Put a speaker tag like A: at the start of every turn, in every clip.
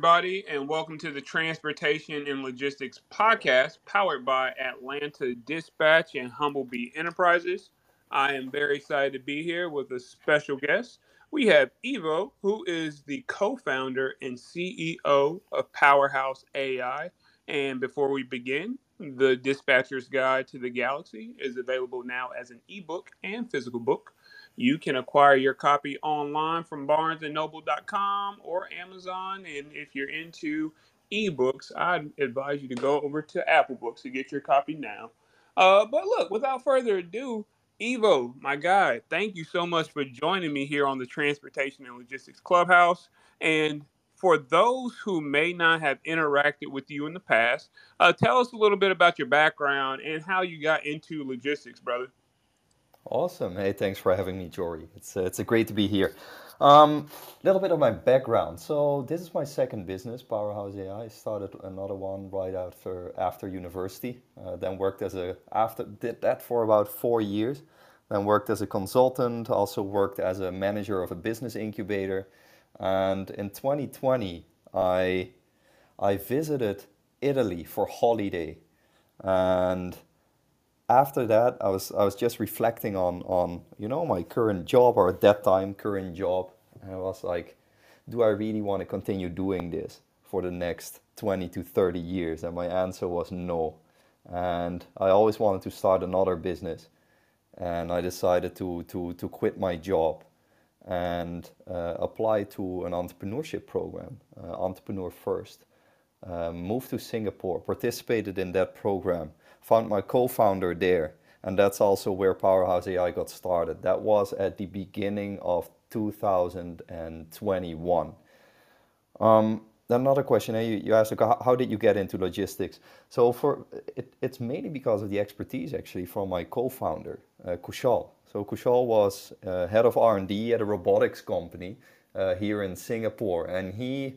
A: everybody, and welcome to the Transportation and Logistics Podcast powered by Atlanta Dispatch and Humblebee Enterprises. I am very excited to be here with a special guest. We have Ivo, who is the co founder and CEO of Powerhouse AI. And before we begin, the Dispatcher's Guide to the Galaxy is available now as an ebook and physical book. You can acquire your copy online from barnesandnoble.com or Amazon. And if you're into ebooks, I'd advise you to go over to Apple Books to get your copy now. Uh, but look, without further ado, Ivo, my guy, thank you so much for joining me here on the Transportation and Logistics Clubhouse. And for those who may not have interacted with you in the past, uh, tell us a little bit about your background and how you got into logistics, brother.
B: Awesome. Hey, thanks for having me, Jory. It's uh, it's a great to be here. A um, little bit of my background. So this is my second business, Powerhouse AI. I started another one right after after university. Uh, then worked as a after did that for about four years. Then worked as a consultant. Also worked as a manager of a business incubator. And in 2020, I I visited Italy for holiday, and after that, I was I was just reflecting on on you know my current job or at that time current job, and I was like, do I really want to continue doing this for the next 20 to 30 years? And my answer was no. And I always wanted to start another business, and I decided to to to quit my job and uh, apply to an entrepreneurship program, uh, Entrepreneur First. Uh, moved to Singapore, participated in that program found my co-founder there and that's also where powerhouse ai got started. That was at the beginning of 2021 um, another question eh, you, you asked like, how did you get into logistics? So for it, it's mainly because of the expertise actually from my co-founder uh, kushal. So kushal was uh, head of r&d at a robotics company uh, here in singapore and he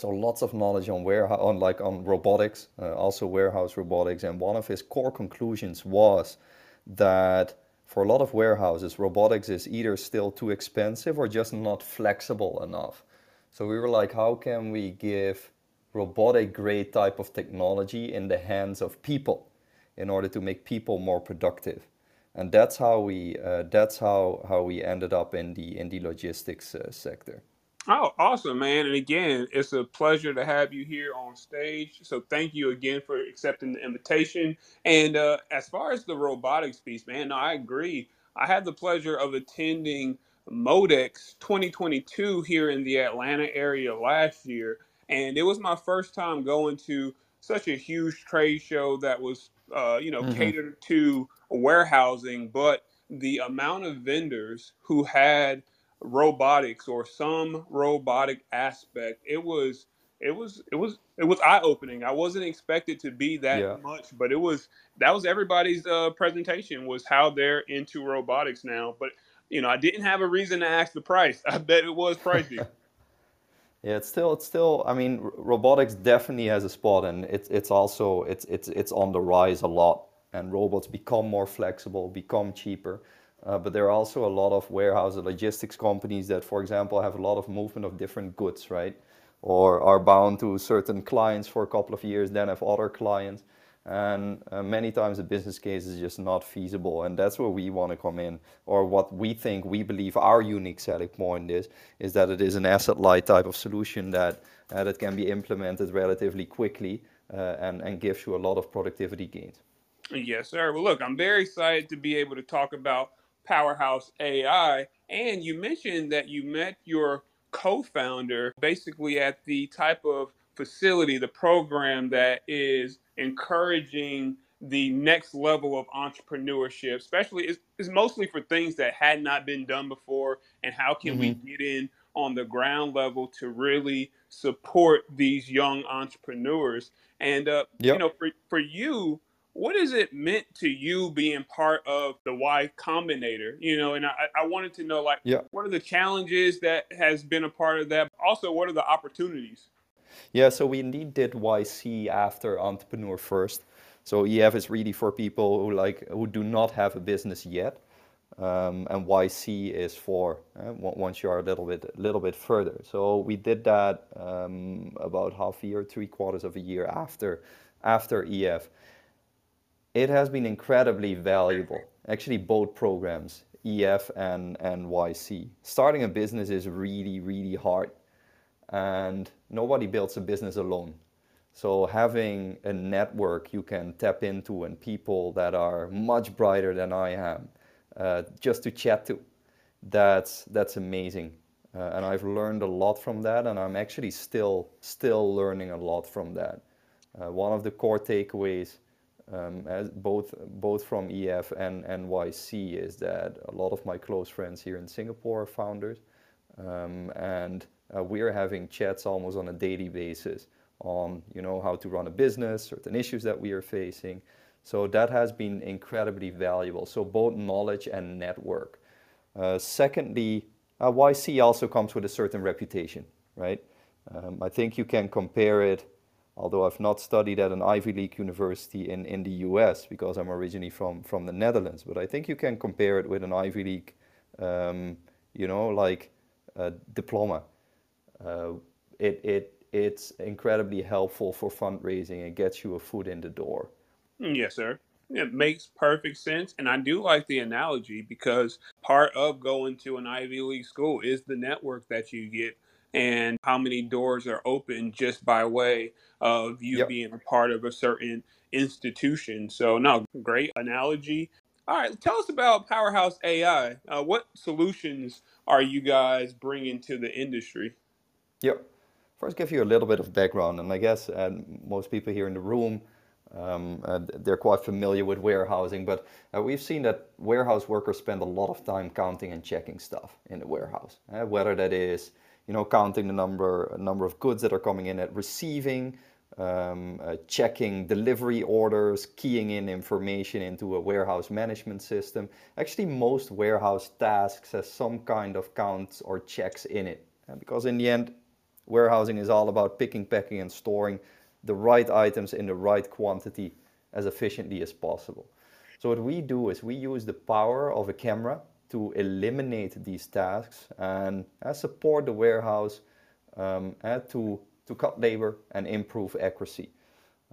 B: so lots of knowledge on warehouse, on like on robotics, uh, also warehouse robotics. And one of his core conclusions was that for a lot of warehouses, robotics is either still too expensive or just not flexible enough. So we were like, how can we give robotic grade type of technology in the hands of people in order to make people more productive? And that's how we uh, that's how how we ended up in the in the logistics uh, sector.
A: Oh, awesome, man. And again, it's a pleasure to have you here on stage. So thank you again for accepting the invitation. And uh, as far as the robotics piece, man, no, I agree. I had the pleasure of attending Modex 2022 here in the Atlanta area last year. And it was my first time going to such a huge trade show that was, uh, you know,
B: hmm
A: catered to warehousing, but the amount of vendors who had robotics or some robotic aspect, it was it was it was it was eye opening. I wasn't expected to be that
B: Yeah.
A: much, but it was that was everybody's uh, presentation was how they're into robotics now. But you know, I didn't have a reason to ask the price. I bet it was pricey.
B: Yeah, it's still it's still I mean robotics definitely has a spot and it's it's also it's it's it's on the rise a lot and robots become more flexible, become cheaper. Uh, but there are also a lot of warehouse logistics companies that, for example, have a lot of movement of different goods, right? Or are bound to certain clients for a couple of years, then have other clients. And uh, many times the business case is just not feasible. And that's where we want to come in, or what we think, we believe our unique selling point is, is that it is an asset light type of solution that, uh, that can be implemented relatively quickly uh, and, and gives you a lot of productivity gains.
A: Yes, sir. Well, look, I'm very excited to be able to talk about Powerhouse AI. And you mentioned that you met your co founder basically at the type of facility, the program that is encouraging the next level of entrepreneurship, especially is, is mostly for things that had not been done before. And how can we
B: hmm
A: get in on the ground level to really support these young entrepreneurs? And, uh, you know, for, for you, what has it meant to you being part of the Y Combinator? You know, and I, I wanted to know like
B: Yeah.
A: what are the challenges that has been a part of that? Also, what are the opportunities?
B: Yeah, so we indeed did YC after Entrepreneur First. So EF is really for people who like who do not have a business yet. um, and YC is for uh, once you are a little bit a little bit further. So we did that um, about half a year, three quarters of a year after after EF. It has been incredibly valuable. Actually, both programs, EF and and YC. Starting a business is really really hard, and nobody builds a business alone. So having a network you can tap into and people that are much brighter than I am uh, just to chat to. That's that's amazing, uh, and I've learned a lot from that, and I'm actually still still learning a lot from that. Uh, one of the core takeaways, um, as both both from EF and YC, is that a lot of my close friends here in Singapore are founders, um, and uh, we're having chats almost on a daily basis on you know how to run a business, certain issues that we are facing. So that has been incredibly valuable. So both knowledge and network. Uh, secondly, uh, YC also comes with a certain reputation, right? Um, I think you can compare it, although I've not studied at an Ivy League university in, in the US because I'm originally from, from the Netherlands, but I think you can compare it with an Ivy League, um, you know, like a diploma. Uh, it, it, it's incredibly helpful for fundraising. It gets you a foot in the door.
A: Yes, sir. It makes perfect sense. And I do like the analogy because part of going to an Ivy League school is the network that you get and how many doors are open just by way of you yep. being a part of a certain institution. So, no, great analogy. All right, tell us about Powerhouse AI. Uh, what solutions are you guys bringing to the industry?
B: Yep. First, give you a little bit of background, and I guess uh, most people here in the room um, uh, they're quite familiar with warehousing, but uh, we've seen that warehouse workers spend a lot of time counting and checking stuff in the warehouse. Uh, whether that is, you know, counting the number number of goods that are coming in at receiving, um, uh, checking delivery orders, keying in information into a warehouse management system. Actually, most warehouse tasks has some kind of counts or checks in it, because in the end, warehousing is all about picking, packing, and storing the right items in the right quantity as efficiently as possible. So what we do is we use the power of a camera to eliminate these tasks and uh, support the warehouse um, uh, to, to cut labor and improve accuracy.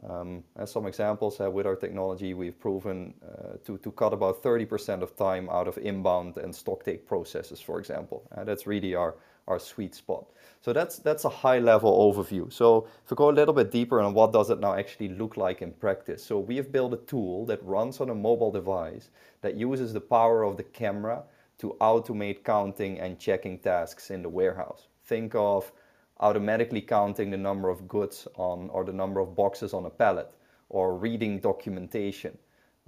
B: Um, as some examples, uh, with our technology, we've proven uh, to, to cut about 30% of time out of inbound and stock take processes, for example. Uh, that's really our, our sweet spot. So that's that's a high level overview. So if we go a little bit deeper on what does it now actually look like in practice. So we have built a tool that runs on a mobile device that uses the power of the camera to automate counting and checking tasks in the warehouse. Think of automatically counting the number of goods on or the number of boxes on a pallet or reading documentation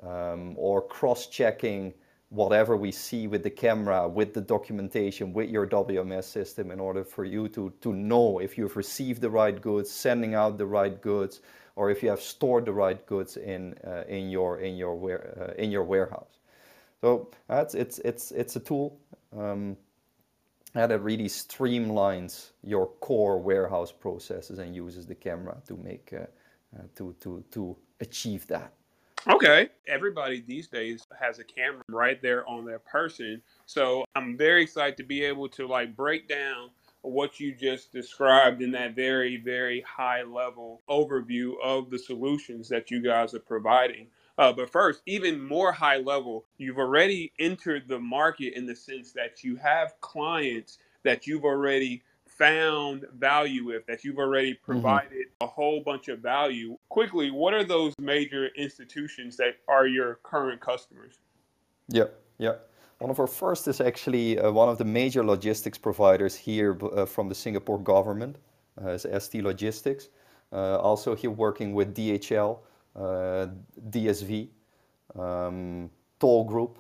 B: um, or cross-checking whatever we see with the camera, with the documentation, with your WMS system in order for you to, to know if you've received the right goods, sending out the right goods, or if you have stored the right goods in, uh, in, your, in, your, uh, in your warehouse. So that's, it's, it's, it's a tool um, that really streamlines your core warehouse processes and uses the camera to make uh, uh to, to, to achieve that.
A: Okay. Everybody these days has a camera right there on their person. So I'm very excited to be able to like break down what you just described in that very, very high level overview of the solutions that you guys are providing. Uh, but first, even more high level, you've already entered the market in the sense that you have clients that you've already found value with, that you've already mm-hmm. provided mm-hmm. a whole bunch of value. Quickly, what are those major institutions that are your current customers?
B: Yeah, yeah. One of our first is actually uh, one of the major logistics providers here uh, from the Singapore government, uh, is ST Logistics. Uh, also here working with DHL, DSV, um, Toll Group,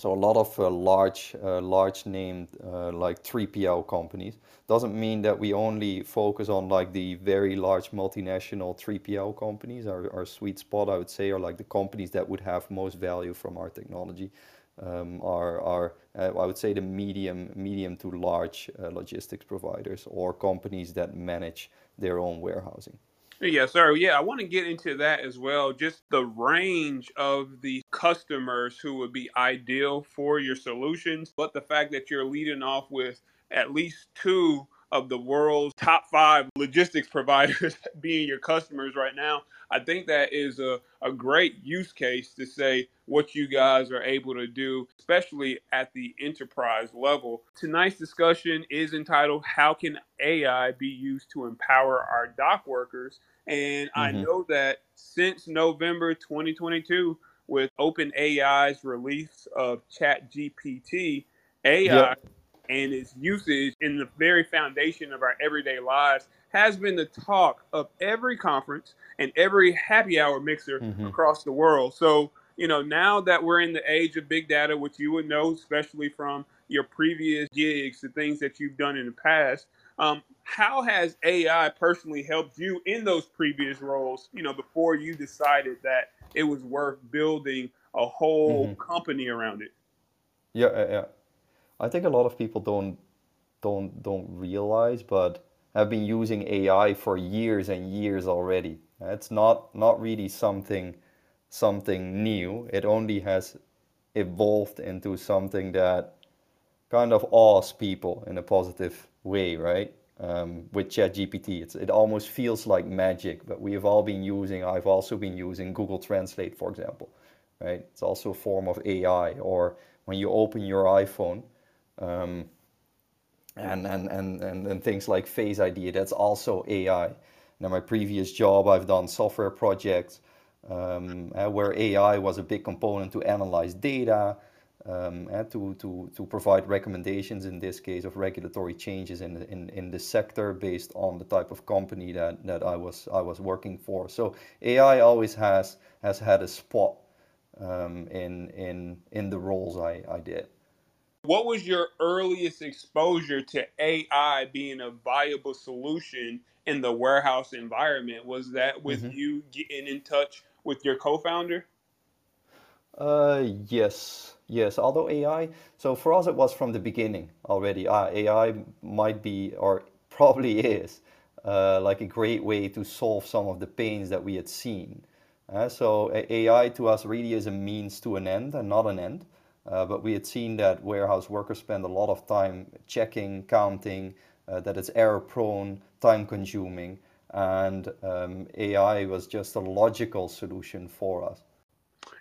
B: so a lot of uh, large, uh, large named uh, like 3PL companies. Doesn't mean that we only focus on like the very large multinational 3PL companies. Our, our sweet spot, I would say, are like the companies that would have most value from our technology. Um, are, are uh, I would say the medium, medium to large uh, logistics providers or companies that manage their own warehousing.
A: Yes, sir. Yeah, I want to get into that as well. Just the range of the customers who would be ideal for your solutions, but the fact that you're leading off with at least two of the world's top five logistics providers being your customers right now, I think that is a, a great use case to say what you guys are able to do, especially at the enterprise level. Tonight's discussion is entitled How Can AI Be Used to Empower Our Dock Workers? And I
B: Mm-hmm.
A: know that since November 2022, with OpenAI's release of ChatGPT, AI
B: Yep.
A: and its usage in the very foundation of our everyday lives has been the talk of every conference and every happy hour mixer
B: Mm-hmm.
A: across the world. So, you know, now that we're in the age of big data, which you would know, especially from your previous gigs, the things that you've done in the past, um, how has AI personally helped you in those previous roles, you know, before you decided that it was worth building a whole
B: Mm-hmm.
A: company around it?
B: Yeah, yeah, yeah. I think a lot of people don't don't don't realize, but I've been using AI for years and years already. It's not not really something something new. It only has evolved into something that kind of awes people in a positive way, right? Um, with ChatGPT, it's, it almost feels like magic. But we have all been using. I've also been using Google Translate, for example, right? It's also a form of AI. Or when you open your iPhone, um, and, and, and, and, and things like Face ID, that's also AI. Now, my previous job, I've done software projects um, uh, where AI was a big component to analyze data, um, uh, to, to, to provide recommendations in this case of regulatory changes in, the- in, in the sector based on the type of company that, that I, was, I was working for. So AI always has, has had a spot um, in, in, in the roles I, I did.
A: What was your earliest exposure to AI being a viable solution in the warehouse environment? Was that with
B: Mm-hmm.
A: you getting in touch with your co-founder?
B: Uh, yes, yes. Although AI, so for us it was from the beginning already. Ah, AI might be, or probably is, uh, like a great way to solve some of the pains that we had seen. Uh, so AI to us really is a means to an end and not an end. Uh, but we had seen that warehouse workers spend a lot of time checking, counting, uh, that it's error prone, time consuming, and um, AI was just a logical solution for us.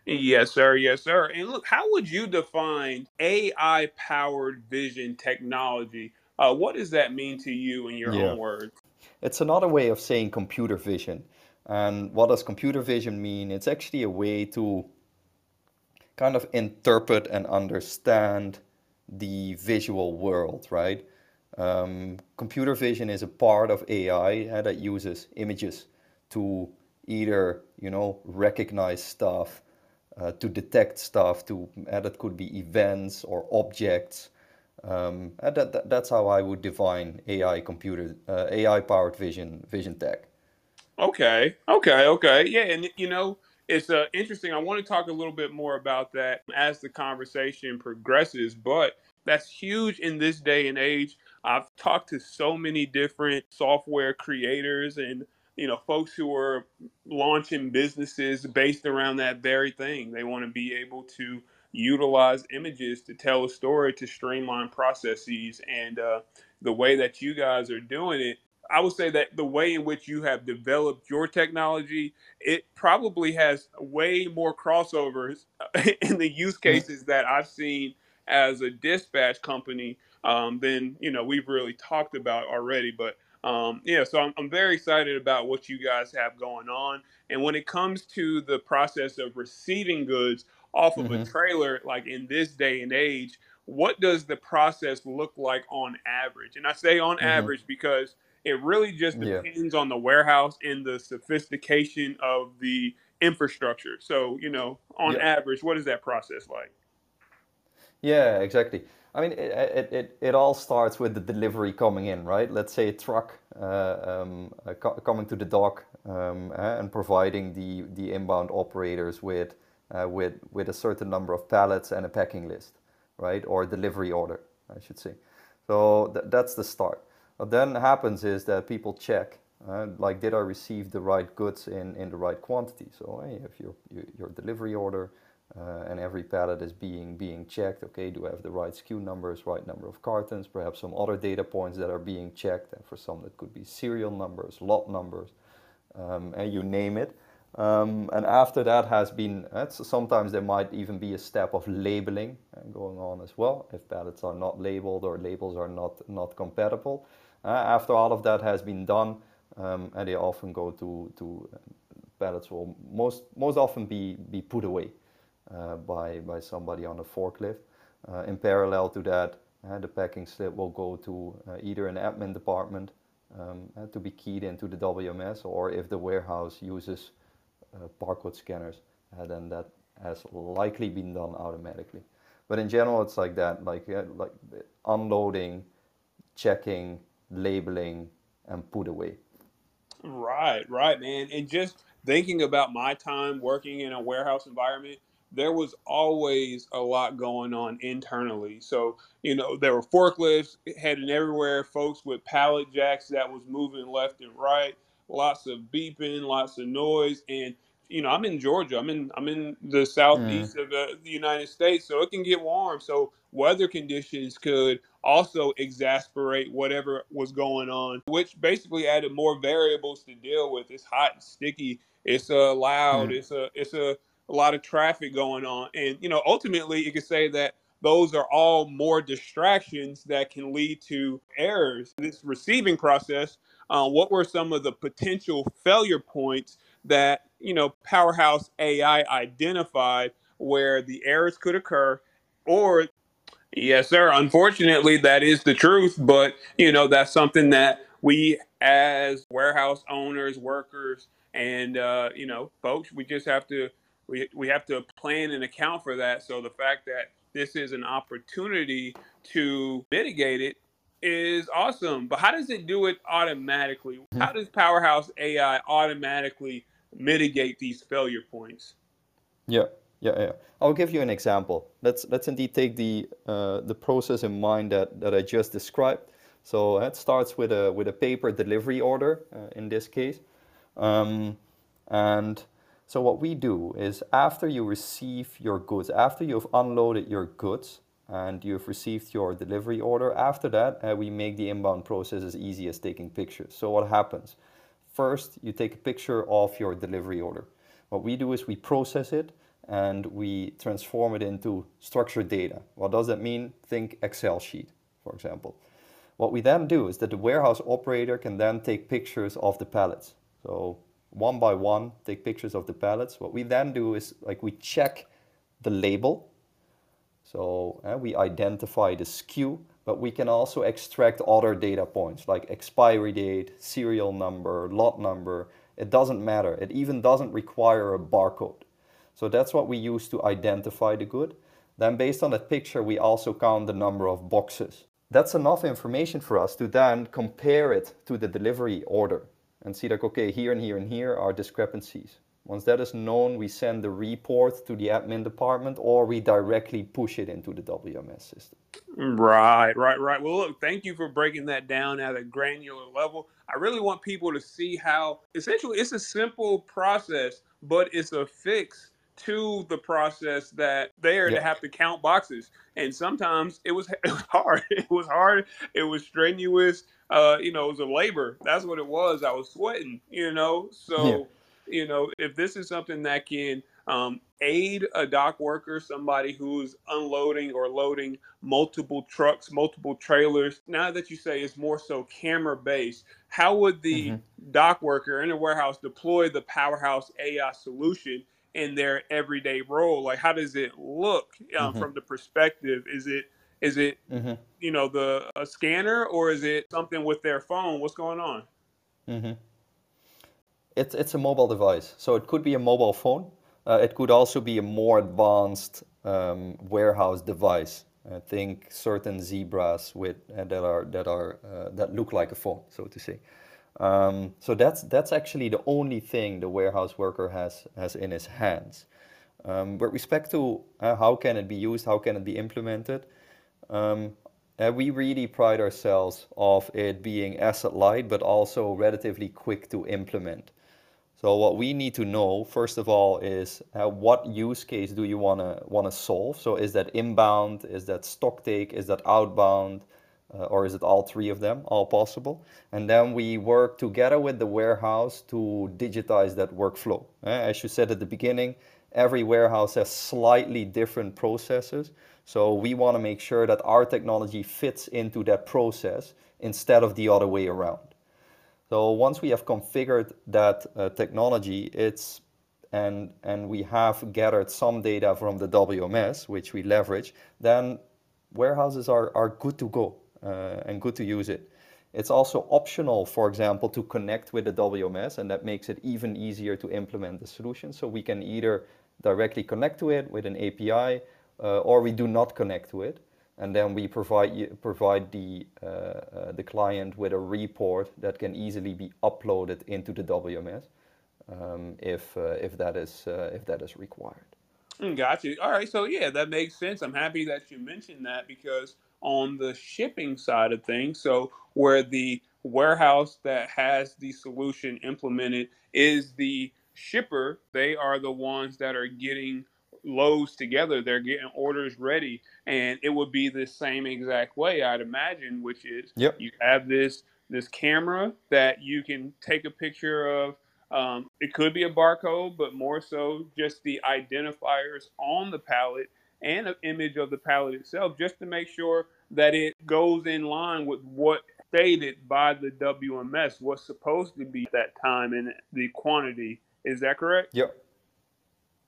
A: Yes, sir. Yes, sir. And look, how would you define AI powered vision technology? Uh, what does that mean to you in your
B: Yeah.
A: own words?
B: It's another way of saying computer vision. And what does computer vision mean? It's actually a way to kind of interpret and understand the visual world, right? Um, computer vision is a part of AI uh, that uses images to either, you know, recognize stuff, uh, to detect stuff, to uh, that could be events or objects. Um, that, that, that's how I would define AI computer, uh, AI powered vision, vision tech.
A: Okay, okay, okay. Yeah, and you know, it's uh, interesting. I want to talk a little bit more about that as the conversation progresses, but that's huge in this day and age. I've talked to so many different software creators and you know folks who are launching businesses based around that very thing. They want to be able to utilize images to tell a story to streamline processes and uh, the way that you guys are doing it I would say that the way in which you have developed your technology, it probably has way more crossovers in the use cases that I've seen as a dispatch company um, than you know we've really talked about already. But um, yeah, so I'm, I'm very excited about what you guys have going on. And when it comes to the process of receiving goods off of a
B: Mhm.
A: trailer, like in this day and age, what does the process look like on average? And I say on
B: Mhm.
A: average because it really just
B: Yeah.
A: depends on the warehouse and the sophistication of the infrastructure. So, you know, on
B: Yeah.
A: average, what is that process like?
B: Yeah, exactly. I mean, it, it, it, it all starts with the delivery coming in, right? Let's say a truck uh, um, uh, co- coming to the dock um, uh, and providing the, the inbound operators with, uh, with, with a certain number of pallets and a packing list, right? Or delivery order, I should say. So th- that's the start. What then happens is that people check Uh, like, did I receive the right goods in, in the right quantity? So, hey, if your, your delivery order uh, and every pallet is being being checked, okay, do I have the right SKU numbers, right number of cartons, perhaps some other data points that are being checked, and for some that could be serial numbers, lot numbers, um, and you name it. Um, and after that has been, uh, sometimes there might even be a step of labeling uh, going on as well, if pallets are not labeled or labels are not, not compatible. Uh, after all of that has been done, um, and they often go to, to uh, pallets will most, most often be, be put away by, by somebody on a forklift. Uh, in parallel to that, the packing slip will go to either an admin department um, to be keyed into the WMS, or if the warehouse uses uh, barcode scanners, uh, then that has likely been done automatically. But in general, it's like that, like like unloading, checking, labeling, and put away.
A: Right, right, man. And just thinking about my time working in a warehouse environment, there was always a lot going on internally. So, you know, there were forklifts heading everywhere, folks with pallet jacks that was moving left and right lots of beeping, lots of noise, and you know, I'm in Georgia. I'm in I'm in the southeast mm. of the, the, United States, so it can get warm. So weather conditions could also exasperate whatever was going on, which basically added more variables to deal with. It's hot and sticky. It's uh, loud. Mm. It's a it's a, a lot of traffic going on, and you know, ultimately, you could say that those are all more distractions that can lead to errors. This receiving process uh, what were some of the potential failure points that you know Powerhouse AI identified where the errors could occur, or yes, sir. Unfortunately, that is the truth, but you know that's something that we as warehouse owners, workers, and uh, you know folks, we just have to we, we have to plan and account for that. So the fact that this is an opportunity to mitigate it is awesome, but how does it do it automatically? Mm-hmm. How does Powerhouse AI automatically mitigate these failure points?
B: Yeah, yeah, yeah. I'll give you an example. Let's let's indeed take the uh, the process in mind that that I just described. So it starts with a with a paper delivery order uh, in this case, um, and so what we do is after you receive your goods, after you've unloaded your goods, and you've received your delivery order. After that, uh, we make the inbound process as easy as taking pictures. So what happens? First, you take a picture of your delivery order. What we do is we process it and we transform it into structured data. What does that mean? Think Excel sheet, for example. What we then do is that the warehouse operator can then take pictures of the pallets. So one by one, take pictures of the pallets. What we then do is like we check the label so uh, we identify the SKU, but we can also extract other data points like expiry date, serial number, lot number. It doesn't matter. It even doesn't require a barcode. So that's what we use to identify the good. Then based on that picture, we also count the number of boxes. That's enough information for us to then compare it to the delivery order and see like, okay, here and here and here are discrepancies. Once that is known, we send the report to the admin department or we directly push it into the WMS system.
A: Right, right, right. Well, look, thank you for breaking that down at a granular level. I really want people to see how essentially it's a simple process, but it's a fix to the process that there to have to count boxes. And sometimes it was it was hard. It was hard. It was strenuous. Uh, you know, it was a labor. That's what it was. I was sweating, you know. So yeah you know, if this is something that can um, aid a dock worker, somebody who's unloading or loading multiple trucks, multiple trailers. Now that you say it's more so camera based, how would the mm-hmm. dock worker in a warehouse deploy the Powerhouse AI solution in their everyday role? Like, how does it look um, mm-hmm. from the perspective? Is it is it mm-hmm. you know the a scanner or is it something with their phone? What's going on?
B: Mm-hmm. It's, it's a mobile device. So it could be a mobile phone. Uh, it could also be a more advanced um, warehouse device. I think certain zebras with uh, that are that are uh, that look like a phone, so to say. Um, so that's that's actually the only thing the warehouse worker has has in his hands. Um, with respect to uh, how can it be used, how can it be implemented, um, uh, we really pride ourselves of it being asset light, but also relatively quick to implement. So what we need to know, first of all, is uh, what use case do you want to want to solve? So is that inbound? Is that stock take? Is that outbound? Uh, or is it all three of them, all possible? And then we work together with the warehouse to digitize that workflow. Uh, as you said at the beginning, every warehouse has slightly different processes. So we want to make sure that our technology fits into that process instead of the other way around. So once we have configured that uh, technology, it's and and we have gathered some data from the WMS, which we leverage, then warehouses are, are good to go uh, and good to use it. It's also optional, for example, to connect with the WMS, and that makes it even easier to implement the solution. So we can either directly connect to it with an API, or we do not connect to it and then we provide provide the uh, uh, the client with a report that can easily be uploaded into the WMS um, if uh, if that is uh, if that is required.
A: Mm, got you. All right, so yeah, that makes sense. I'm happy that you mentioned that because on the shipping side of things, so where the warehouse that has the solution implemented is the shipper, they are the ones that are getting loads together. They're getting orders ready, and it would be the same exact way, I'd imagine, which is
B: yep.
A: you have this this camera that you can take a picture of. Um, it could be a barcode, but more so just the identifiers on the pallet and an image of the pallet itself, just to make sure that it goes in line with what stated by the WMS, what's supposed to be at that time and the quantity. Is that correct?
B: Yep.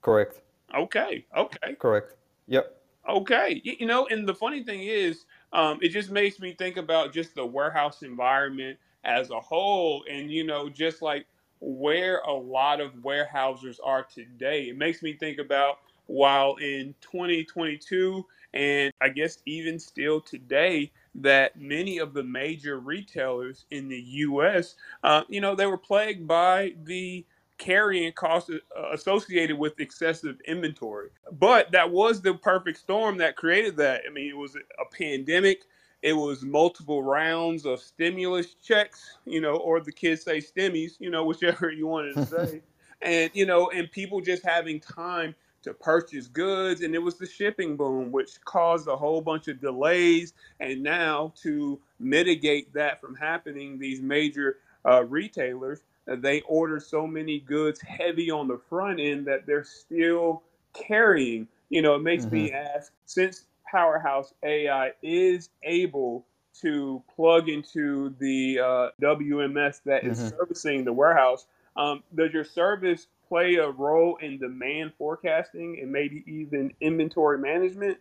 B: Correct.
A: Okay. Okay.
B: Correct. Yep.
A: Okay. You know, and the funny thing is, um, it just makes me think about just the warehouse environment as a whole, and you know, just like where a lot of warehouses are today. It makes me think about while in 2022, and I guess even still today, that many of the major retailers in the U.S., uh, you know, they were plagued by the carrying costs uh, associated with excessive inventory. But that was the perfect storm that created that. I mean, it was a pandemic. It was multiple rounds of stimulus checks, you know, or the kids say stimmies, you know, whichever you wanted to say. and, you know, and people just having time to purchase goods. And it was the shipping boom, which caused a whole bunch of delays. And now to mitigate that from happening, these major uh, retailers they order so many goods heavy on the front end that they're still carrying. You know, it makes mm-hmm. me ask since Powerhouse AI is able to plug into the uh, WMS that is mm-hmm. servicing the warehouse, um, does your service play a role in demand forecasting and maybe even inventory management?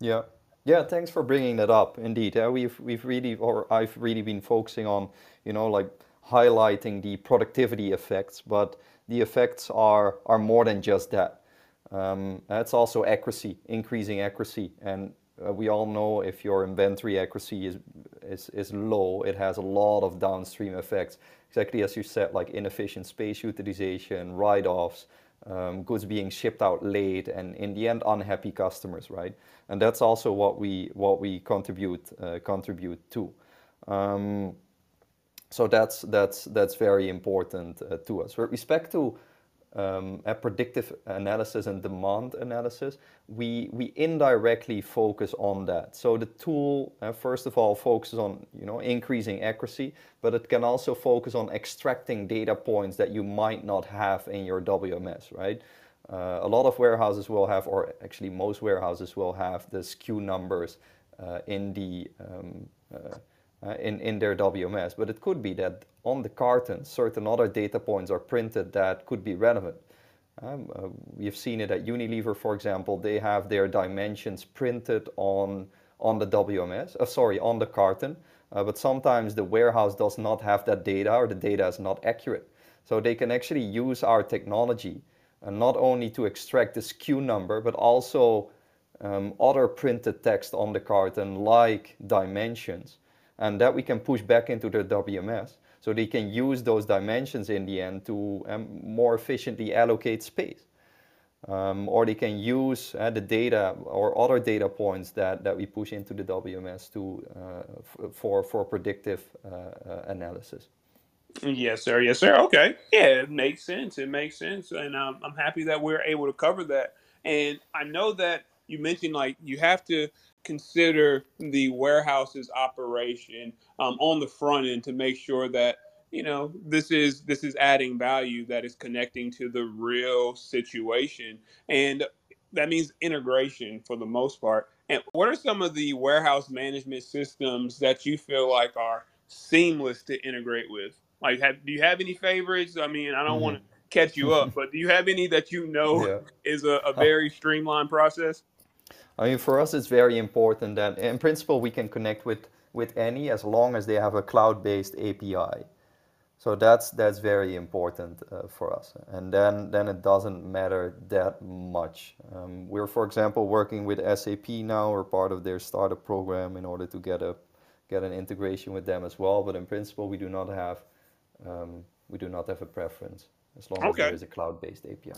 B: Yeah. Yeah, thanks for bringing that up. Indeed, yeah, we've we've really, or I've really been focusing on, you know, like highlighting the productivity effects, but the effects are, are more than just that. Um, it's also accuracy, increasing accuracy. And uh, we all know if your inventory accuracy is, is, is low, it has a lot of downstream effects. Exactly as you said, like inefficient space utilization, write-offs, um, goods being shipped out late, and in the end, unhappy customers, right? And that's also what we what we contribute uh, contribute to. Um, so that's that's that's very important uh, to us. With respect to um, a predictive analysis and demand analysis, we we indirectly focus on that. So the tool, uh, first of all, focuses on you know increasing accuracy, but it can also focus on extracting data points that you might not have in your WMS, right? Uh, a lot of warehouses will have, or actually most warehouses will have the SKU numbers uh, in the um, uh, in, in their WMS, but it could be that on the carton certain other data points are printed that could be relevant. Um, uh, we've seen it at Unilever, for example, they have their dimensions printed on, on the WMS, uh, sorry, on the carton, uh, but sometimes the warehouse does not have that data or the data is not accurate. So they can actually use our technology uh, not only to extract the SKU number, but also um, other printed text on the carton like dimensions and that we can push back into their WMS so they can use those dimensions in the end to um, more efficiently allocate space. um, or they can use uh, the data or other data points that, that we push into the WMS to uh, for for predictive uh, uh, analysis.
A: Yes, sir. Yes, sir. Okay. Yeah, it makes sense. It makes sense, and um, I'm happy that we're able to cover that. And I know that you mentioned like you have to consider the warehouse's operation um, on the front end to make sure that you know this is this is adding value that is connecting to the real situation. And that means integration for the most part. And what are some of the warehouse management systems that you feel like are seamless to integrate with? Like have, do you have any favorites? I mean i don't mm-hmm. want to catch you up but do you have any that you know yeah. is a, a very streamlined process
B: I mean, for us, it's very important that, in principle, we can connect with, with any as long as they have a cloud-based API. So that's that's very important uh, for us, and then then it doesn't matter that much. Um, we're, for example, working with SAP now. We're part of their startup program in order to get a get an integration with them as well. But in principle, we do not have um, we do not have a preference as long okay. as there is a cloud-based API.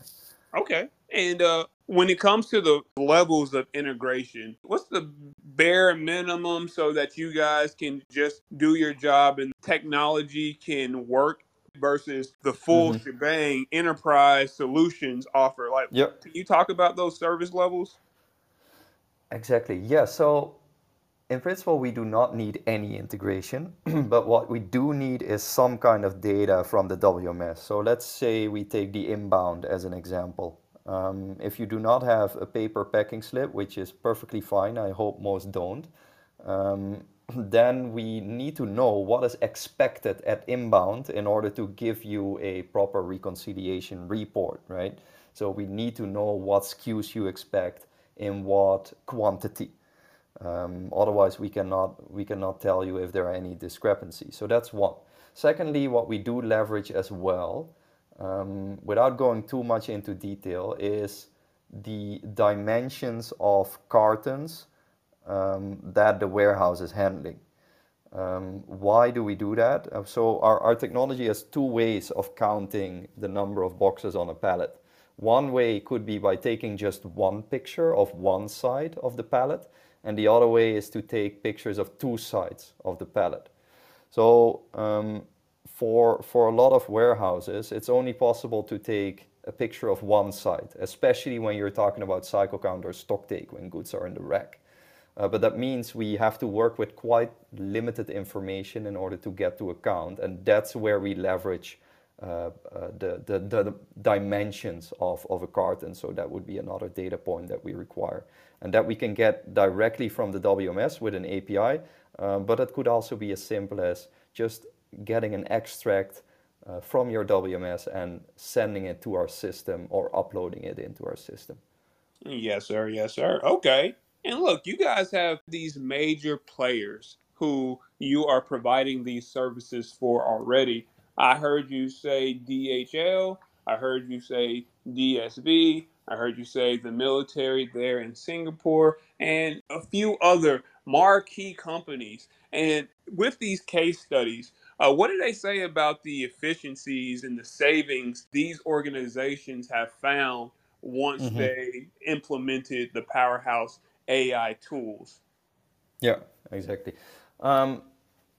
A: Okay. And uh, when it comes to the levels of integration, what's the bare minimum so that you guys can just do your job and technology can work versus the full mm-hmm. shebang enterprise solutions offer? Like, yep. can you talk about those service levels?
B: Exactly. Yeah. So in principle, we do not need any integration, but what we do need is some kind of data from the WMS. So let's say we take the inbound as an example. Um, if you do not have a paper packing slip, which is perfectly fine, I hope most don't, um, then we need to know what is expected at inbound in order to give you a proper reconciliation report, right? So we need to know what SKUs you expect in what quantity. Um, otherwise, we cannot, we cannot tell you if there are any discrepancies. So that's one. Secondly, what we do leverage as well, um, without going too much into detail, is the dimensions of cartons um, that the warehouse is handling. Um, why do we do that? Uh, so our, our technology has two ways of counting the number of boxes on a pallet. One way could be by taking just one picture of one side of the pallet and the other way is to take pictures of two sides of the pallet. So um, for, for a lot of warehouses, it's only possible to take a picture of one side, especially when you're talking about cycle count or stock take when goods are in the rack. Uh, but that means we have to work with quite limited information in order to get to a count, and that's where we leverage uh, uh, the, the, the, dimensions of, of a carton. So that would be another data point that we require and that we can get directly from the WMS with an API, um, but it could also be as simple as just getting an extract uh, from your WMS and sending it to our system or uploading it into our system.
A: Yes, sir. Yes, sir. Okay. And look, you guys have these major players who you are providing these services for already. I heard you say DHL. I heard you say DSV. I heard you say the military there in Singapore and a few other marquee companies. And with these case studies, uh, what do they say about the efficiencies and the savings these organizations have found once mm-hmm. they implemented the Powerhouse AI tools?
B: Yeah, exactly. Um,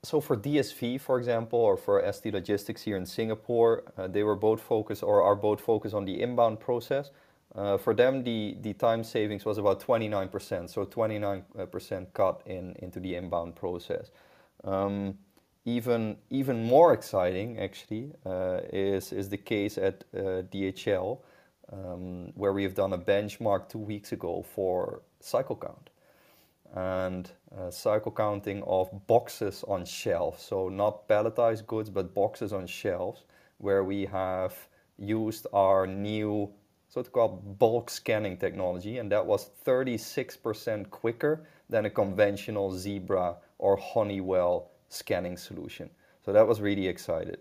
B: so for DSV, for example, or for ST Logistics here in Singapore, uh, they were both focused or are both focused on the inbound process. Uh, for them, the, the time savings was about 29%, so 29% cut in, into the inbound process. Um, even, even more exciting, actually, uh, is, is the case at uh, DHL, um, where we have done a benchmark two weeks ago for cycle count and uh, cycle counting of boxes on shelves. So not palletized goods, but boxes on shelves, where we have used our new so-called bulk scanning technology, and that was 36% quicker than a conventional Zebra or Honeywell scanning solution. So that was really excited.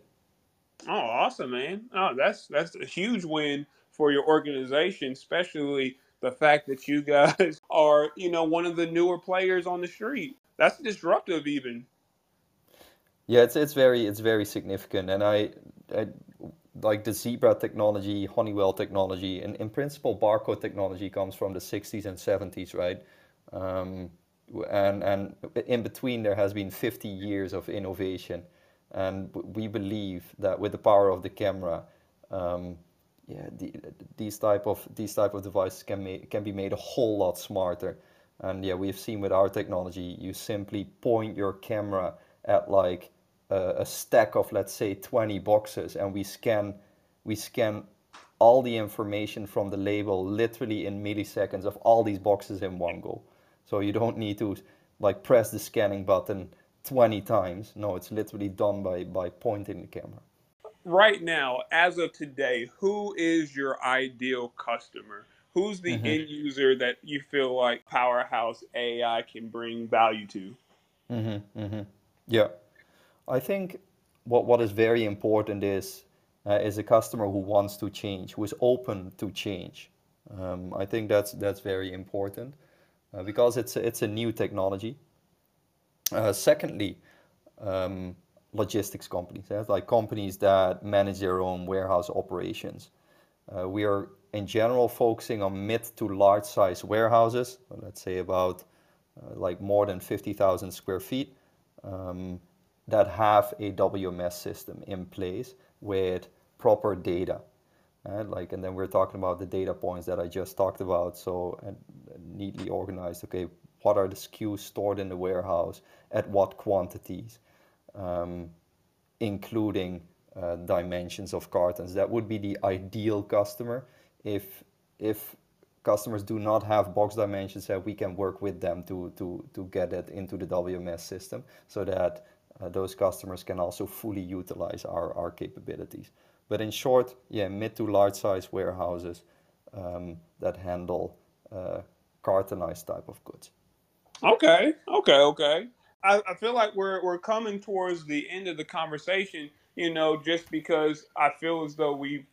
A: Oh, awesome, man! Oh, that's that's a huge win for your organization, especially the fact that you guys are, you know, one of the newer players on the street. That's disruptive, even.
B: Yeah, it's it's very it's very significant, and I, I like the Zebra technology, Honeywell technology, and in principle, barcode technology comes from the 60s and 70s, right? Um, and and in between, there has been 50 years of innovation, and we believe that with the power of the camera, um, yeah, the, these type of these type of devices can make can be made a whole lot smarter. And yeah, we've seen with our technology, you simply point your camera at like a, a stack of let's say 20 boxes, and we scan we scan all the information from the label literally in milliseconds of all these boxes in one go. So you don't need to like press the scanning button 20 times. No, it's literally done by by pointing the camera
A: right now, as of today, who is your ideal customer? Who's the mm-hmm. end user that you feel like Powerhouse AI can bring value to?
B: Mm-hmm, mm-hmm. Yeah, I think what what is very important is uh, is a customer who wants to change, who is open to change. Um, I think that's that's very important uh, because it's a, it's a new technology. Uh, secondly, um, logistics companies, yeah? like companies that manage their own warehouse operations. Uh, we are in general focusing on mid to large size warehouses, let's say about uh, like more than 50,000 square feet, um, that have a WMS system in place with proper data. And like, and then we're talking about the data points that I just talked about. So and neatly organized. Okay, what are the SKUs stored in the warehouse? At what quantities? Um, including uh, dimensions of cartons. That would be the ideal customer. If if customers do not have box dimensions, that we can work with them to to to get it into the WMS system, so that uh, those customers can also fully utilize our our capabilities. But in short, yeah, mid to large size warehouses um, that handle uh, cartonized type of goods.
A: Okay, okay, okay. I, I feel like we're we're coming towards the end of the conversation. You know, just because I feel as though we,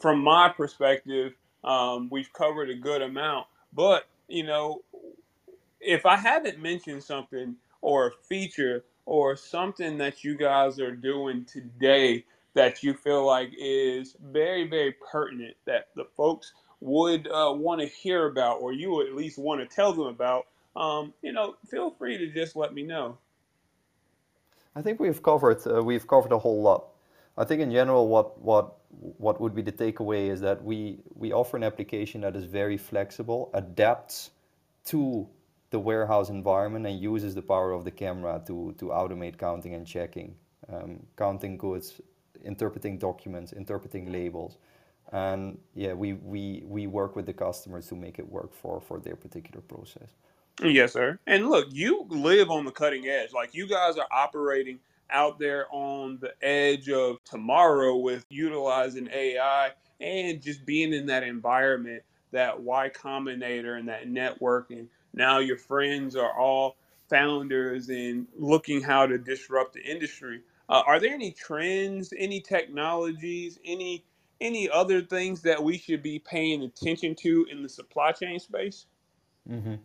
A: from my perspective, um, we've covered a good amount. But you know, if I haven't mentioned something or a feature or something that you guys are doing today that you feel like is very very pertinent that the folks would uh, want to hear about or you at least want to tell them about um, you know, feel free to just let me know.
B: I think we've covered uh, we've covered a whole lot. I think in general, what what what would be the takeaway is that we we offer an application that is very flexible, adapts to the warehouse environment, and uses the power of the camera to to automate counting and checking, um, counting goods, interpreting documents, interpreting labels, and yeah, we we we work with the customers to make it work for for their particular process.
A: Yes, sir. And look, you live on the cutting edge. Like you guys are operating out there on the edge of tomorrow with utilizing AI and just being in that environment, that Y Combinator and that networking. Now your friends are all founders and looking how to disrupt the industry. Uh, are there any trends, any technologies, any any other things that we should be paying attention to in the supply chain space?
B: Mm-hmm.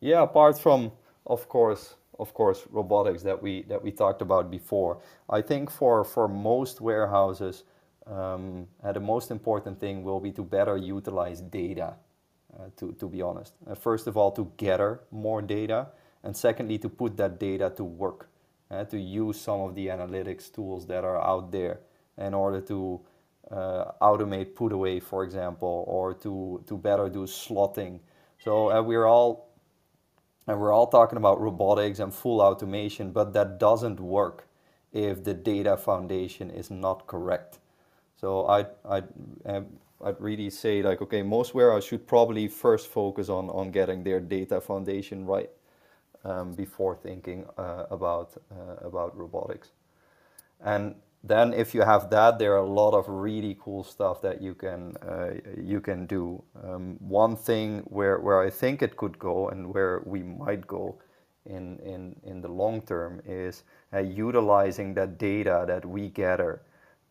B: Yeah, apart from of course of course robotics that we that we talked about before. I think for for most warehouses, um, uh, the most important thing will be to better utilize data. Uh, to to be honest, uh, first of all, to gather more data, and secondly, to put that data to work, uh, to use some of the analytics tools that are out there in order to uh, automate put away, for example, or to to better do slotting. So uh, we're all and we're all talking about robotics and full automation, but that doesn't work if the data foundation is not correct. So I'd, I'd, um, I'd really say like, okay, most warehouses should probably first focus on, on getting their data foundation right um, before thinking uh, about, uh, about robotics. And then if you have that, there are a lot of really cool stuff that you can uh, you can do. Um, one thing where, where I think it could go and where we might go in in, in the long term is uh, utilizing that data that we gather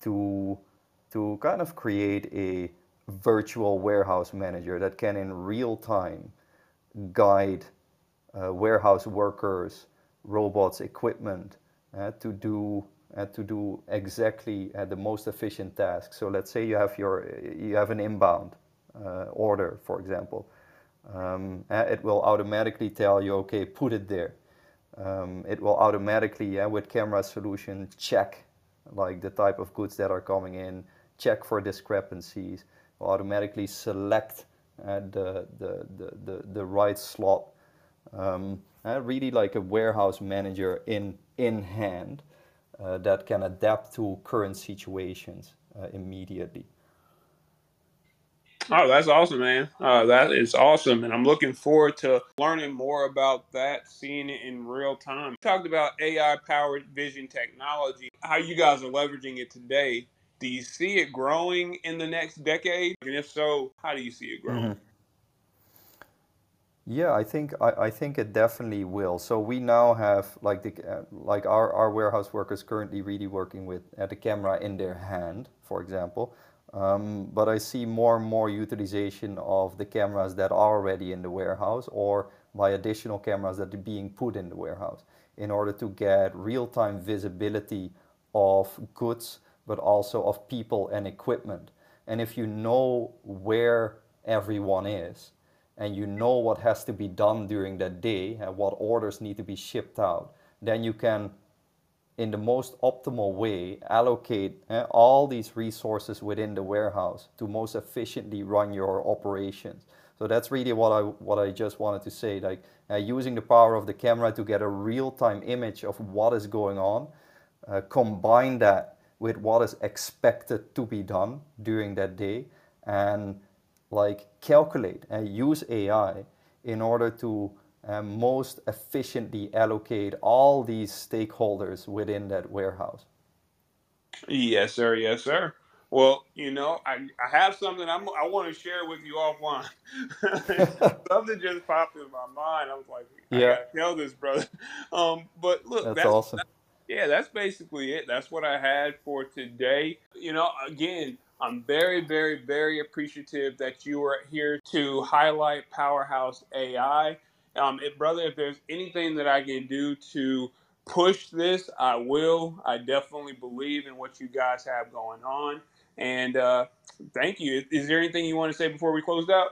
B: to to kind of create a virtual warehouse manager that can in real time guide uh, warehouse workers, robots, equipment uh, to do to do exactly uh, the most efficient task. So let's say you have your you have an inbound uh, order, for example. Um, uh, it will automatically tell you, okay, put it there. Um, it will automatically, yeah, with camera solution, check like the type of goods that are coming in, check for discrepancies, will automatically select uh, the, the, the, the, the right slot. Um, uh, really like a warehouse manager in, in hand uh, that can adapt to current situations uh, immediately.
A: Oh, that's awesome, man. Uh, that is awesome. And I'm looking forward to learning more about that, seeing it in real time. You talked about AI powered vision technology, how you guys are leveraging it today. Do you see it growing in the next decade? And if so, how do you see it growing? Mm-hmm.
B: Yeah, I think I, I think it definitely will. So we now have like the uh, like our, our warehouse workers currently really working with uh, the camera in their hand, for example. Um, but I see more and more utilization of the cameras that are already in the warehouse or by additional cameras that are being put in the warehouse in order to get real-time visibility of goods but also of people and equipment. And if you know where everyone is and you know what has to be done during that day and what orders need to be shipped out, then you can in the most optimal way allocate uh, all these resources within the warehouse to most efficiently run your operations. So that's really what I what I just wanted to say. Like uh, using the power of the camera to get a real-time image of what is going on, uh, combine that with what is expected to be done during that day, and like calculate and use AI in order to and most efficiently allocate all these stakeholders within that warehouse.
A: Yes, sir. Yes, sir. Well, you know, I, I have something I'm, I want to share with you offline. something just popped in my mind. I was like, I yeah. gotta tell this brother. Um, but look,
B: that's, that's awesome. That's,
A: yeah, that's basically it. That's what I had for today. You know, again, I'm very, very, very appreciative that you are here to highlight Powerhouse AI. Um, if, brother, if there's anything that I can do to push this, I will. I definitely believe in what you guys have going on. And uh, thank you. Is, is there anything you want to say before we close out?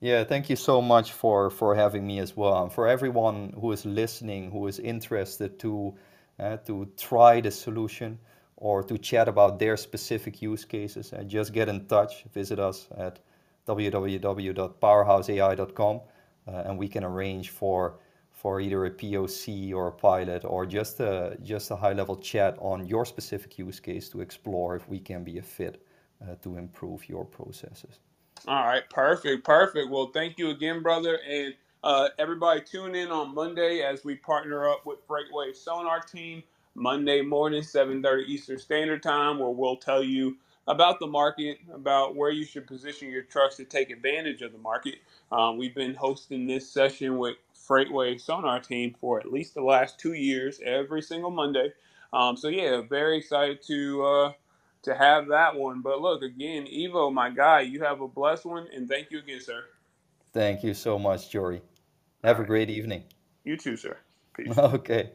B: Yeah, thank you so much for, for having me as well. And for everyone who is listening, who is interested to uh, to try the solution or to chat about their specific use cases, uh, just get in touch. Visit us at www.powerhouseai.com uh, and we can arrange for for either a POC or a pilot or just a just a high level chat on your specific use case to explore if we can be a fit uh, to improve your processes.
A: All right, perfect, perfect. Well, thank you again, brother, and uh, everybody tune in on Monday as we partner up with FreightWaves Sonar Team. Monday morning, 7:30 Eastern Standard Time, where we'll tell you about the market, about where you should position your trucks to take advantage of the market. Um, we've been hosting this session with FreightWaves Sonar Team for at least the last two years, every single Monday. Um, so yeah, very excited to uh, to have that one. But look, again, Ivo, my guy, you have a blessed one, and thank you again, sir.
B: Thank you so much, Jory. Have a great evening.
A: You too, sir.
B: Peace. Okay.